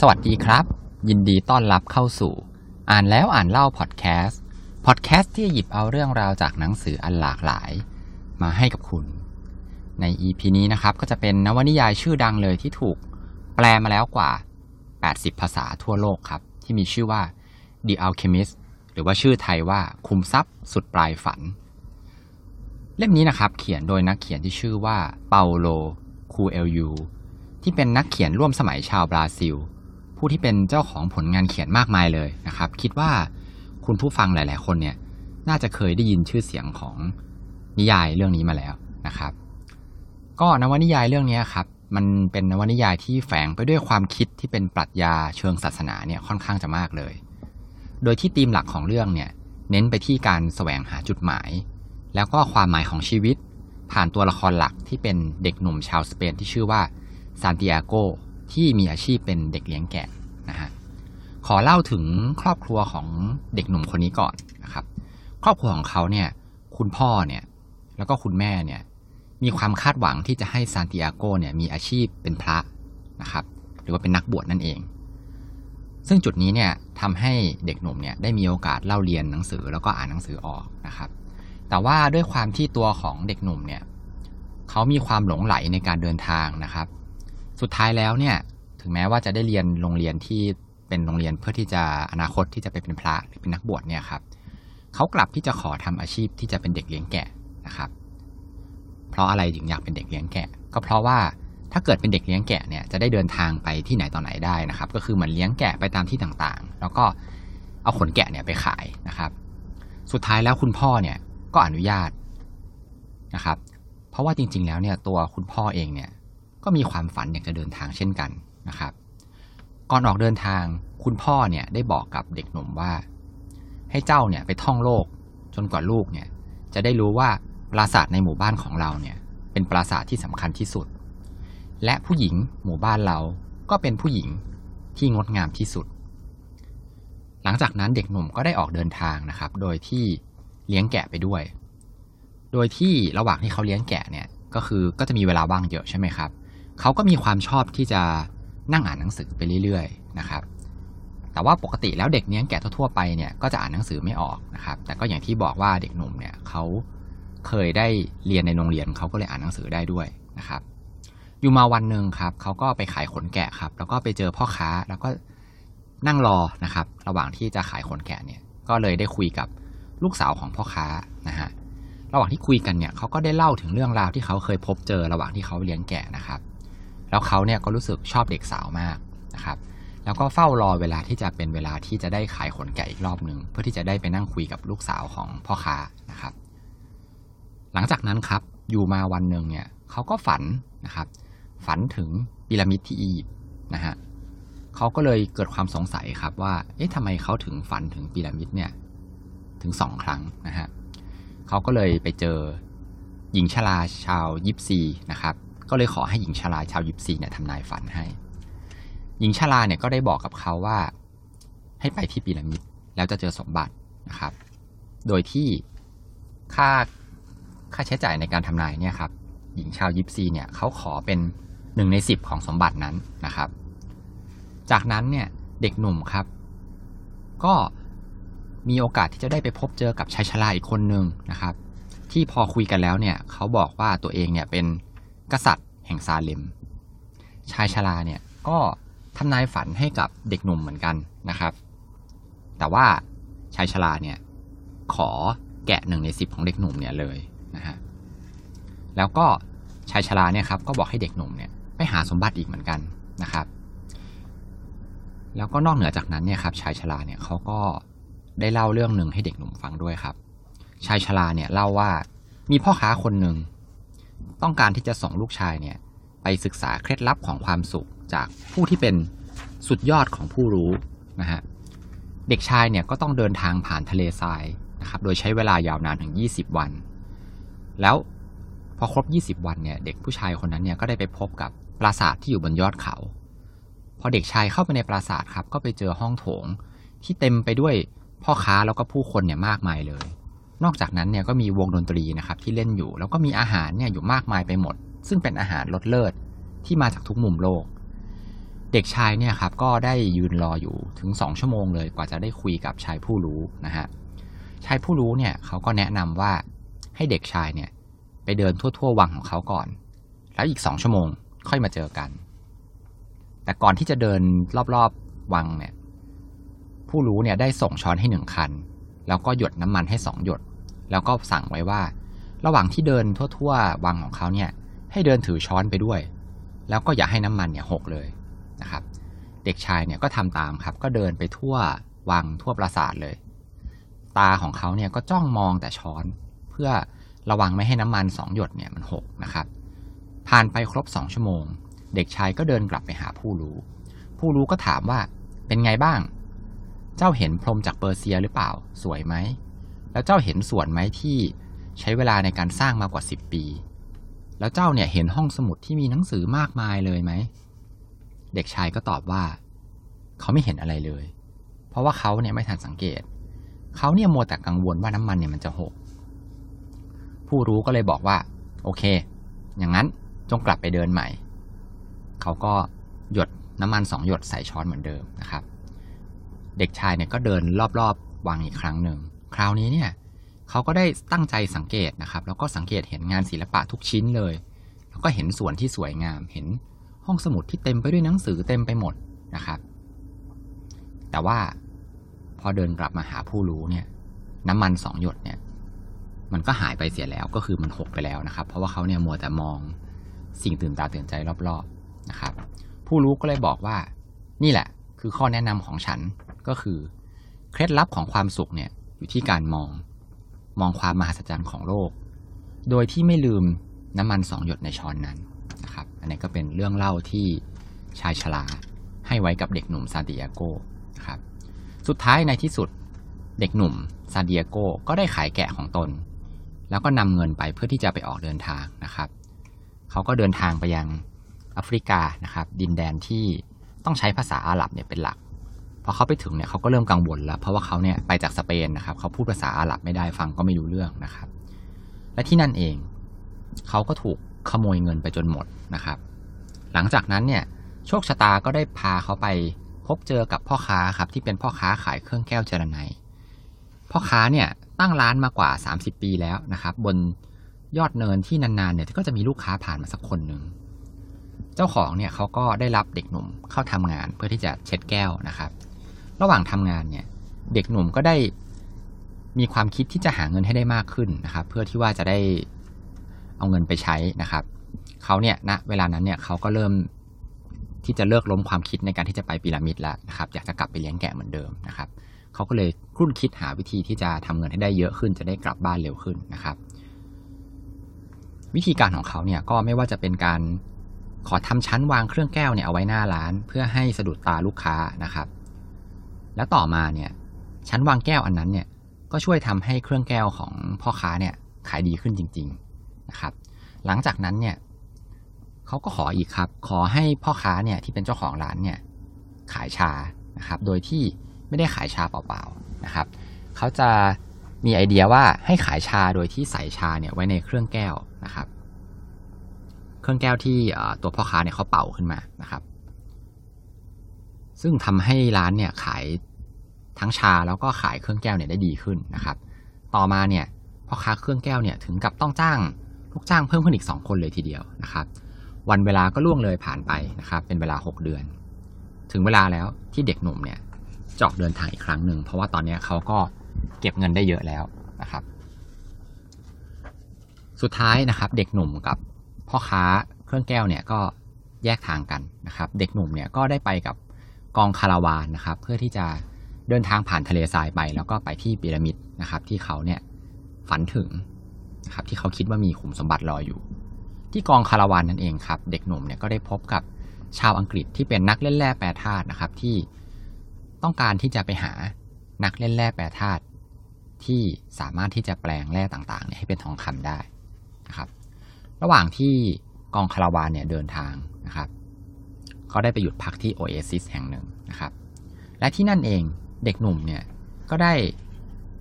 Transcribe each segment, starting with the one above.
สวัสดีครับ ยินดีต้อนรับเข้าสู่ อ่านแล้วอ่านเล่าพอดแคสต์พอดแคสต์ที่หยิบเอาเรื่องราวจากหนังสืออันหลากหลาย มาให้กับคุณ ใน EP นี้นะครับก็จะเป็นนวนิยายชื่อดังเลยที่ถูกแปลมาแล้วกว่า 80 ภาษาทั่วโลกครับ ที่มีชื่อว่า The Alchemist หรือว่าชื่อไทยว่าคุมทรัพย์สุดปลายฝัน เล่มนี้นะครับ เขียนโดยนักเขียนที่ชื่อว่าเปาโลคูเอลญูที่เป็นนักเขียนร่วมสมัยชาวบราซิล ผู้ที่เป็นเจ้าของผลงานเขียนมากมายเลยนะครับ คิดว่าคุณผู้ฟังหลาย ๆ คนเนี่ยน่าจะเคยได้ยินชื่อเสียงของนิยายเรื่องนี้มาแล้วนะครับ ก็นวนิยายเรื่องนี้ครับมันเป็นนวนิยายที่แฝงไปด้วยความคิดที่เป็นปรัชญาเชิงศาสนาเนี่ยค่อนข้างจะมากเลย โดยที่ธีมหลักของเรื่องเนี่ยเน้นไปที่การแสวงหาจุดหมาย แล้วก็ความหมายของชีวิต ผ่านตัวละครหลักที่เป็นเด็กหนุ่มชาวสเปนที่ชื่อว่าซานติอาโก ที่มีอาชีพเป็นเด็กเลี้ยงแกะนะฮะขอเล่าถึงครอบครัวของเด็กหนุ่มคนนี้ก่อนนะครับ ครอบครัวของเขาเนี่ย คุณพ่อเนี่ย แล้วก็คุณแม่เนี่ย มีความคาดหวังที่จะให้ซานติอาโกเนี่ยมีอาชีพเป็นพระนะครับ หรือว่าเป็นนักบวชนั่นเอง ซึ่งจุดนี้เนี่ยทำให้เด็กหนุ่มเนี่ยได้มีโอกาสเล่าเรียนหนังสือแล้วก็อ่านหนังสือออกนะครับ แต่ว่าด้วยความที่ตัวของเด็กหนุ่มเนี่ย เขามีความหลงไหลในการเดินทางนะครับ สุดท้ายแล้วเนี่ยถึงแม้ว่าจะได้เรียนโรงเรียนที่เป็นโรงเรียนเพื่อที่จะอนาคตที่จะไปเป็นพระหรือเป็นนักบวชเนี่ยครับเขากลับที่จะขอทำอาชีพที่จะเป็นเด็กเลี้ยงแกะนะครับ เพราะอะไรถึงอยากเป็นเด็กเลี้ยงแกะ ก็เพราะว่าถ้าเกิดเป็นเด็กเลี้ยงแกะเนี่ยจะได้เดินทางไปที่ไหนต่อไหนได้นะครับ ก็คือเหมือนเลี้ยงแกะไปตามที่ต่างๆ แล้วก็เอาขนแกะเนี่ยไปขายนะครับ สุดท้ายแล้วคุณพ่อเนี่ยก็อนุญาตนะครับ เพราะว่าจริง ๆ แล้วเนี่ยตัวคุณพ่อเองเนี่ย ก็มีความฝันอยากจะเดินทางเช่นกันนะครับ ก่อนออกเดินทางคุณพ่อเนี่ยได้บอกกับเด็กหนุ่มว่า ให้เจ้าเนี่ยไปท่องโลกจนกว่าลูกเนี่ยจะได้รู้ว่าปราสาทในหมู่บ้านของเราเนี่ยเป็นปราสาทที่สำคัญที่สุด และผู้หญิงหมู่บ้านเราก็เป็นผู้หญิงที่งดงามที่สุด หลังจากนั้นเด็กหนุ่มก็ได้ออกเดินทางนะครับ โดยที่เลี้ยงแกะไปด้วย โดยที่ระหว่างที่เขาเลี้ยงแกะเนี่ยก็คือก็จะมีเวลาว่างเยอะใช่ไหมครับ เขาก็มีความชอบที่จะนั่งอ่านหนังสือไปเรื่อยๆนะครับ แต่ว่าปกติแล้วเด็กเลี้ยงแกะทั่วๆไปเนี่ยก็จะอ่านหนังสือไม่ออกนะครับ แต่ก็อย่างที่บอกว่าเด็กหนุ่มเนี่ยเขาเคยได้เรียนในโรงเรียนเขาก็เลยอ่านหนังสือได้ด้วยนะครับ อยู่มาวันหนึ่งครับเขาก็ไปขายขนแกะครับ แล้วก็ไปเจอพ่อค้าแล้วก็นั่งรอนะครับ ระหว่างที่จะขายขนแกะเนี่ย ก็เลยได้คุยกับลูกสาวของพ่อค้านะฮะระหว่างที่คุยกันเนี่ยเขาก็ได้เล่าถึงเรื่องราวที่เขาเคยพบเจอระหว่างที่เขาเลี้ยงแกะนะครับ แล้วเขาเนี่ยก็รู้สึกชอบเด็กสาวมากนะครับ แล้วก็เฝ้ารอเวลาที่จะเป็นเวลาที่จะได้ขายขนแกะอีกรอบหนึ่งเพื่อที่จะได้ไปนั่งคุยกับลูกสาวของพ่อค้านะครับ หลังจากนั้นครับอยู่มาวันหนึ่งเนี่ยเขาก็ฝันนะครับ ฝันถึงพีระมิดที่อียิปต์นะฮะเขาก็เลยเกิดความสงสัยครับว่า เอ๊ะทำไมเขาถึงฝันถึงพีระมิดเนี่ยถึงสองครั้งนะฮะเขาก็เลยไปเจอหญิงชราชาวยิปซีนะครับ ก็เลยขอให้หญิงชราชาวยิปซีเนี่ยทำนายฝันให้ หญิงชราเนี่ยก็ได้บอกกับเขาว่า ให้ไปที่พีระมิดแล้วจะเจอสมบัตินะครับ โดยที่ค่าค่าใช้จ่ายในการทำนายเนี่ยครับ หญิงชาวยิปซีเนี่ยเขาขอเป็นหนึ่งในสิบของสมบัตินั้นนะครับ จากนั้นเนี่ยเด็กหนุ่มครับ ก็มีโอกาสที่จะได้ไปพบเจอกับชายชราอีกคนหนึ่งนะครับ ที่พอคุยกันแล้วเนี่ยเขาบอกว่าตัวเองเนี่ยเป็น กษัตริย์แห่งซาเลม ชายชราเนี่ยก็ทำนายฝันให้กับเด็กหนุ่มเหมือนกันนะครับ แต่ว่าชายชราเนี่ยขอแกะหนึ่งในสิบของเด็กหนุ่มเนี่ยเลยนะฮะ แล้วก็ชายชราเนี่ยครับก็บอกให้เด็กหนุ่มเนี่ยไปหาสมบัติอีกเหมือนกันนะครับ แล้วก็นอกเหนือจากนั้นเนี่ยครับชายชราเนี่ยเขาก็ได้เล่าเรื่องหนึ่งให้เด็กหนุ่มฟังด้วยครับ ชายชราเนี่ยเล่าว่ามีพ่อค้าคนหนึ่ง ต้องการที่จะส่งลูกชายเนี่ยไปศึกษาเคล็ดลับของความสุขจากผู้ที่เป็นสุดยอดของผู้รู้นะฮะเด็กชายเนี่ยก็ต้องเดินทางผ่านทะเลทรายนะครับโดยใช้เวลายาวนานถึง 20 วัน แล้วพอครบ 20 วันเนี่ยเด็กผู้ชายคนนั้นเนี่ยก็ได้ไปพบกับปราสาทที่อยู่บนยอดเขา พอเด็กชายเข้าไปในปราสาทครับก็ไปเจอห้องโถงที่เต็มไปด้วยพ่อค้าแล้วก็ผู้คนเนี่ยมากมายเลย นอกจากนั้นเนี่ยก็มีวงดนตรีนะครับที่เล่นอยู่ แล้วก็มีอาหารเนี่ยอยู่มากมายไปหมด ซึ่งเป็นอาหารรสเลิศที่มาจากทุกมุมโลก เด็กชายเนี่ยครับก็ได้ยืนรออยู่ถึงสองชั่วโมงเลยกว่าจะได้คุยกับชายผู้รู้นะฮะชายผู้รู้เนี่ยเขาก็แนะนำว่าให้เด็กชายเนี่ยไปเดินทั่วๆวังของเขาก่อน แล้วอีกสองชั่วโมงค่อยมาเจอกัน แต่ก่อนที่จะเดินรอบๆวังเนี่ยผู้รู้เนี่ยได้ส่งช้อนให้หนึ่งคัน แล้วก็หยดน้ำมันให้สองหยด แล้วก็สั่งไว้ว่า ระหว่างที่เดินทั่วๆวังของเขาเนี่ยให้เดินถือช้อนไปด้วย แล้วก็อย่าให้น้ำมันเนี่ยหกเลยนะครับ เด็กชายเนี่ยก็ทำตามครับ ก็เดินไปทั่ววังทั่วปราสาทเลย ตาของเขาเนี่ยก็จ้องมองแต่ช้อน เพื่อระวังไม่ให้น้ำมันสองหยดเนี่ยมันหกนะครับผ่านไปครบสองชั่วโมง เด็กชายก็เดินกลับไปหาผู้รู้ ผู้รู้ก็ถามว่าเป็นไงบ้าง เจ้าเห็นพรมจากเปอร์เซียหรือเปล่า สวยไหม แล้วเจ้าเห็นส่วนไหมที่ใช้เวลาในการสร้างมากกว่าสิบปี แล้วเจ้าเนี่ยเห็นห้องสมุดที่มีหนังสือมากมายเลยไหม เด็กชายก็ตอบว่า เขาไม่เห็นอะไรเลย เพราะว่าเขาเนี่ยไม่ทันสังเกต เขาเนี่ยมัวแต่กังวลว่าน้ำมันเนี่ยมันจะหก ผู้รู้ก็เลยบอกว่า โอเค อย่างนั้นจงกลับไปเดินใหม่ เขาก็หยดน้ำมันสองหยดใส่ช้อนเหมือนเดิมนะครับ เด็กชายเนี่ยก็เดินรอบๆวังอีกครั้งหนึ่ง คราวนี้เนี่ยเขาก็ได้ตั้งใจสังเกตนะครับ แล้วก็สังเกตเห็นงานศิลปะทุกชิ้นเลย แล้วก็เห็นส่วนที่สวยงาม เห็นห้องสมุดที่เต็มไปด้วยหนังสือเต็มไปหมดนะครับ แต่ว่าพอเดินกลับมาหาผู้รู้เนี่ยน้ำมันสองหยดเนี่ยมันก็หายไปเสียแล้วก็คือมันหกไปแล้วนะครับ เพราะว่าเขาเนี่ยมัวแต่มองสิ่งตื่นตาตื่นใจรอบๆนะครับ ผู้รู้ก็เลยบอกว่า นี่แหละ คือข้อแนะนำของฉันก็คือ เคล็ดลับของความสุขเนี่ย อยู่ที่การมอง มองความมหัศจรรย์ของโลก โดยที่ไม่ลืมน้ำมันสองหยดในช้อนนั้นนะครับ อันนี้ก็เป็นเรื่องเล่าที่ชายชราให้ไว้กับเด็กหนุ่มซานติอาโกนะครับ สุดท้ายในที่สุดเด็กหนุ่มซานดิเอโกก็ได้ขายแกะของตน แล้วก็นำเงินไปเพื่อที่จะไปออกเดินทางนะครับ เขาก็เดินทางไปยังแอฟริกานะครับ ดินแดนที่ต้องใช้ภาษาอาหรับเนี่ยเป็นหลัก พอเขาไปถึงเนี่ยเขาก็เริ่มกังวลแล้ว เพราะว่าเขาเนี่ยไปจากสเปนนะครับเขาพูดภาษาอาหรับไม่ได้ฟังก็ไม่รู้เรื่องนะครับ และที่นั่นเองเขาก็ถูกขโมยเงินไปจนหมดนะครับ หลังจากนั้นเนี่ยโชคชะตาก็ได้พาเขาไปพบเจอกับพ่อค้าครับที่เป็นพ่อค้าขายเครื่องแก้วเจรไนพ่อค้าเนี่ยตั้งร้านมากว่า 30 ปีแล้วนะครับ บนยอดเนินที่นานๆเนี่ยก็จะมีลูกค้าผ่านมาสักคนหนึ่งเจ้าของเนี่ยเขาก็ได้รับเด็กหนุ่มเข้าทำงานเพื่อที่จะเช็ดแก้วนะครับ ระหว่างทำงานเนี่ย เด็กหนุ่มก็ได้มีความคิดที่จะหาเงินให้ได้มากขึ้นนะครับ เพื่อที่ว่าจะได้เอาเงินไปใช้นะครับเขาเนี่ยณนะเวลานั้นเนี่ยเขาก็เริ่มที่จะเลิกล้มความคิดในการที่จะไปพีระมิดแล้วนะครับ อยากจะกลับไปเลี้ยงแกะเหมือนเดิมนะครับเขาก็เลยรุ่นคิดหาวิธีที่จะทำเงินให้ได้เยอะขึ้น จะได้กลับบ้านเร็วขึ้นนะครับ วิธีการของเขาเนี่ยก็ไม่ว่าจะเป็นการขอทำชั้นวางเครื่องแก้วเนี่ยเอาไว้หน้าร้าน เพื่อให้สะดุดตาลูกค้านะครับ แล้วต่อมาเนี่ยชั้นวางแก้วอันนั้นเนี่ยก็ช่วยทำให้เครื่องแก้วของพ่อค้าเนี่ยขายดีขึ้นจริง ๆนะครับ หลังจากนั้นเนี่ยเขาก็ขออีกครับ ขอให้พ่อค้าเนี่ยที่เป็นเจ้าของร้านเนี่ยขายชานะครับ โดยที่ไม่ได้ขายชาเปล่าๆนะครับเขาจะมีไอเดียว่าให้ขายชาโดยที่ใส่ชาเนี่ยไว้ในเครื่องแก้วนะครับ เครื่องแก้วที่ตัวพ่อค้าเนี่ยเขาเป่าขึ้นมานะครับ ซึ่งทำให้ร้านเนี่ยขายทั้งชาแล้วก็ขายเครื่องแก้วเนี่ยได้ดีขึ้นนะครับ ต่อมาเนี่ยพ่อค้าเครื่องแก้วเนี่ยถึงกับต้องจ้างลูกจ้างเพิ่มขึ้นอีกสองคนเลยทีเดียวนะครับ วันเวลาก็ล่วงเลยผ่านไปนะครับ เป็นเวลาหกเดือน ถึงเวลาแล้วที่เด็กหนุ่มเนี่ยจออกเดินทางอีกครั้งหนึ่งเพราะว่าตอนนี้เขาก็เก็บเงินได้เยอะแล้วนะครับ สุดท้ายนะครับ เด็กหนุ่มกับพ่อค้าเครื่องแก้วเนี่ยก็แยกทางกันนะครับ เด็กหนุ่มเนี่ยก็ได้ไปกับ กองคาราวานนะครับ เพื่อที่จะเดินทางผ่านทะเลทรายไป แล้วก็ไปที่พีระมิดนะครับ ที่เขาเนี่ยฝันถึงนะครับที่เขาคิดว่ามีขุมสมบัติรออยู่ ที่กองคาราวานนั่นเองครับ เด็กหนุ่มเนี่ยก็ได้พบกับชาวอังกฤษที่เป็นนักเล่นแร่แปรธาตุนะครับ ที่ต้องการที่จะไปหานักเล่นแร่แปรธาตุที่สามารถที่จะแปลงแร่ต่างๆ ให้เป็นทองคำได้นะครับ ระหว่างที่กองคาราวานเนี่ยเดินทางนะครับ เขาได้ไปหยุดพักที่โอเอซิสแห่งหนึ่งนะครับ และที่นั่นเองเด็กหนุ่มเนี่ยก็ได้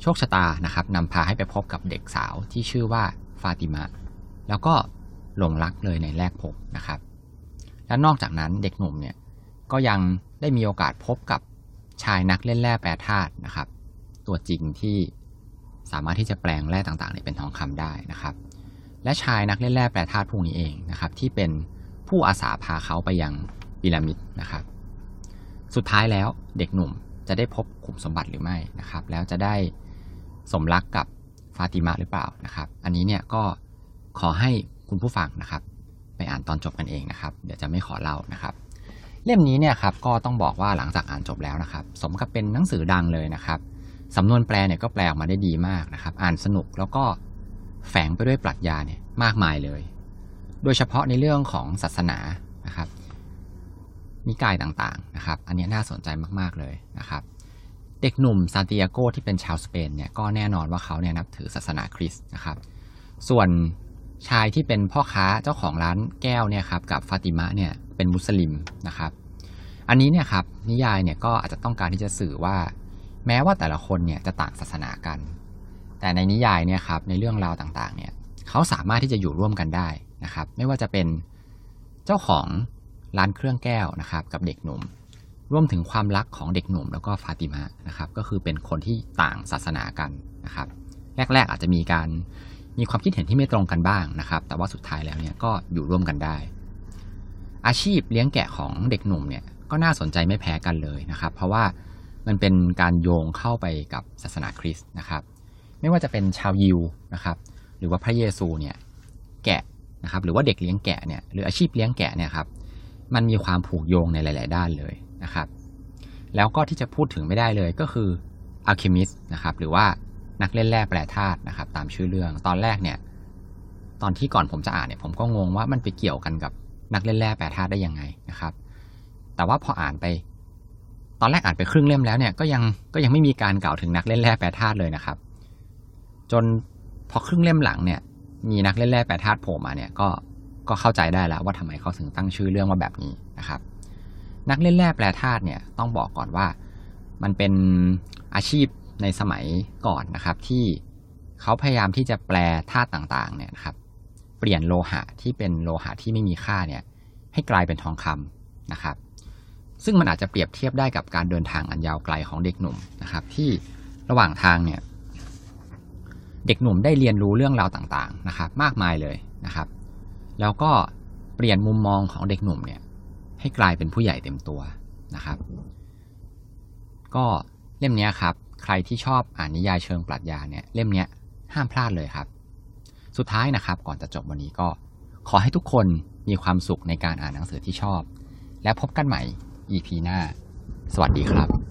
โชคชะตานะครับนำพาให้ไปพบกับเด็กสาวที่ชื่อว่าฟาติมาแล้วก็หลงรักเลยในแรกพบนะครับ และนอกจากนั้นเด็กหนุ่มเนี่ยก็ยังได้มีโอกาสพบกับชายนักเล่นแร่แปรธาตุนะครับ ตัวจริงที่สามารถที่จะแปลงแร่ต่างๆเนี่ยเป็นทองคำได้นะครับ และชายนักเล่นแร่แปรธาตุพวกนี้เองนะครับ ที่เป็นผู้อาสาพาเขาไปยัง พีระมิดนะครับ สุดท้ายแล้วเด็กหนุ่มจะได้พบขุมสมบัติหรือไม่นะครับ แล้วจะได้สมรักกับฟาติมาหรือเปล่านะครับ อันนี้เนี่ยก็ขอให้คุณผู้ฟังนะครับ ไปอ่านตอนจบกันเองนะครับ เดี๋ยวจะไม่ขอเล่านะครับ เล่มนี้เนี่ยครับก็ต้องบอกว่าหลังจากอ่านจบแล้วนะครับ สมกับเป็นหนังสือดังเลยนะครับสำนวนแปลเนี่ยก็แปลออกมาได้ดีมากนะครับ อ่านสนุกแล้วก็แฝงไปด้วยปรัชญาเนี่ยมากมายเลย โดยเฉพาะในเรื่องของศาสนานะครับ นิกายต่างๆนะครับอันนี้น่าสนใจมากๆเลยนะครับ เด็กหนุ่มซานติอาโกที่เป็นชาวสเปนเนี่ยก็แน่นอนว่าเขาเนี่ยนับถือศาสนาคริสต์นะครับ ส่วนชายที่เป็นพ่อค้าเจ้าของร้านแก้วเนี่ยครับกับฟาติมะเนี่ยเป็นมุสลิมนะครับ อันนี้เนี่ยครับนิยายเนี่ยก็อาจจะต้องการที่จะสื่อว่า แม้ว่าแต่ละคนเนี่ยจะต่างศาสนากัน แต่ในนิยายเนี่ยครับในเรื่องราวต่างๆเนี่ยเขาสามารถที่จะอยู่ร่วมกันได้นะครับ ไม่ว่าจะเป็นเจ้าของ ร้านเครื่องแก้วนะครับกับเด็กหนุ่มรวมถึงความรักของเด็กหนุ่มแล้วก็ฟาติมะนะครับก็คือเป็นคนที่ต่างศาสนากันนะครับแรก ๆ อาจจะมีการมีความคิดเห็นที่ไม่ตรงกันบ้างนะครับ แต่ว่าสุดท้ายแล้วเนี่ยก็อยู่ร่วมกันได้ อาชีพเลี้ยงแกะของเด็กหนุ่มเนี่ยก็น่าสนใจไม่แพ้กันเลยนะครับ เพราะว่ามันเป็นการโยงเข้าไปกับศาสนาคริสต์นะครับ ไม่ว่าจะเป็นชาวยิวนะครับ หรือว่าพระเยซูเนี่ยแกะนะครับ หรือว่าเด็กเลี้ยงแกะเนี่ยหรืออาชีพเลี้ยงแกะเนี่ยครับ มันมีความผูกโยงในหลาย ๆ ด้านเลยนะครับ แล้วก็ที่จะพูดถึงไม่ได้เลยก็คืออัลเคมิสนะครับ หรือว่านักเล่นแร่แปรธาตุนะครับ ตามชื่อเรื่องตอนแรกเนี่ย ตอนที่ก่อนผมจะอ่านเนี่ย ผมก็งงว่ามันไปเกี่ยวกันกับนักเล่นแร่แปรธาตุได้ยังไงนะครับ แต่ว่าพออ่านไป ตอนแรกอ่านไปครึ่งเล่มแล้วเนี่ยก็ยังก็ยังไม่มีการกล่าวถึงนักเล่นแร่แปรธาตุเลยนะครับ จนพอครึ่งเล่มหลังเนี่ย มีนักเล่นแร่แปรธาตุโผล่มาเนี่ยก็ ก็เข้าใจได้แล้วว่าทำไมเขาถึงตั้งชื่อเรื่องว่าแบบนี้นะครับ นักเล่นแร่แปรธาตุเนี่ยต้องบอกก่อนว่ามันเป็นอาชีพในสมัยก่อนนะครับ ที่เขาพยายามที่จะแปลธาตุต่างๆเนี่ยนะครับ เปลี่ยนโลหะที่เป็นโลหะที่ไม่มีค่าเนี่ยให้กลายเป็นทองคำนะครับ ซึ่งมันอาจจะเปรียบเทียบได้กับการเดินทางอันยาวไกลของเด็กหนุ่มนะครับ ที่ระหว่างทางเนี่ยเด็กหนุ่มได้เรียนรู้เรื่องราวต่างๆนะครับ มากมายเลยนะครับ แล้วก็เปลี่ยนมุมมองของเด็กหนุ่มเนี่ยให้กลายเป็นผู้ใหญ่เต็มตัวนะครับ ก็เล่มนี้ครับ ใครที่ชอบอ่านนิยายเชิงปรัชญาเนี่ยเล่มนี้ห้ามพลาดเลยครับ สุดท้ายนะครับ ก่อนจะจบวันนี้ก็ขอให้ทุกคนมีความสุขในการอ่านหนังสือที่ชอบ และพบกันใหม่ EP หน้า สวัสดีครับ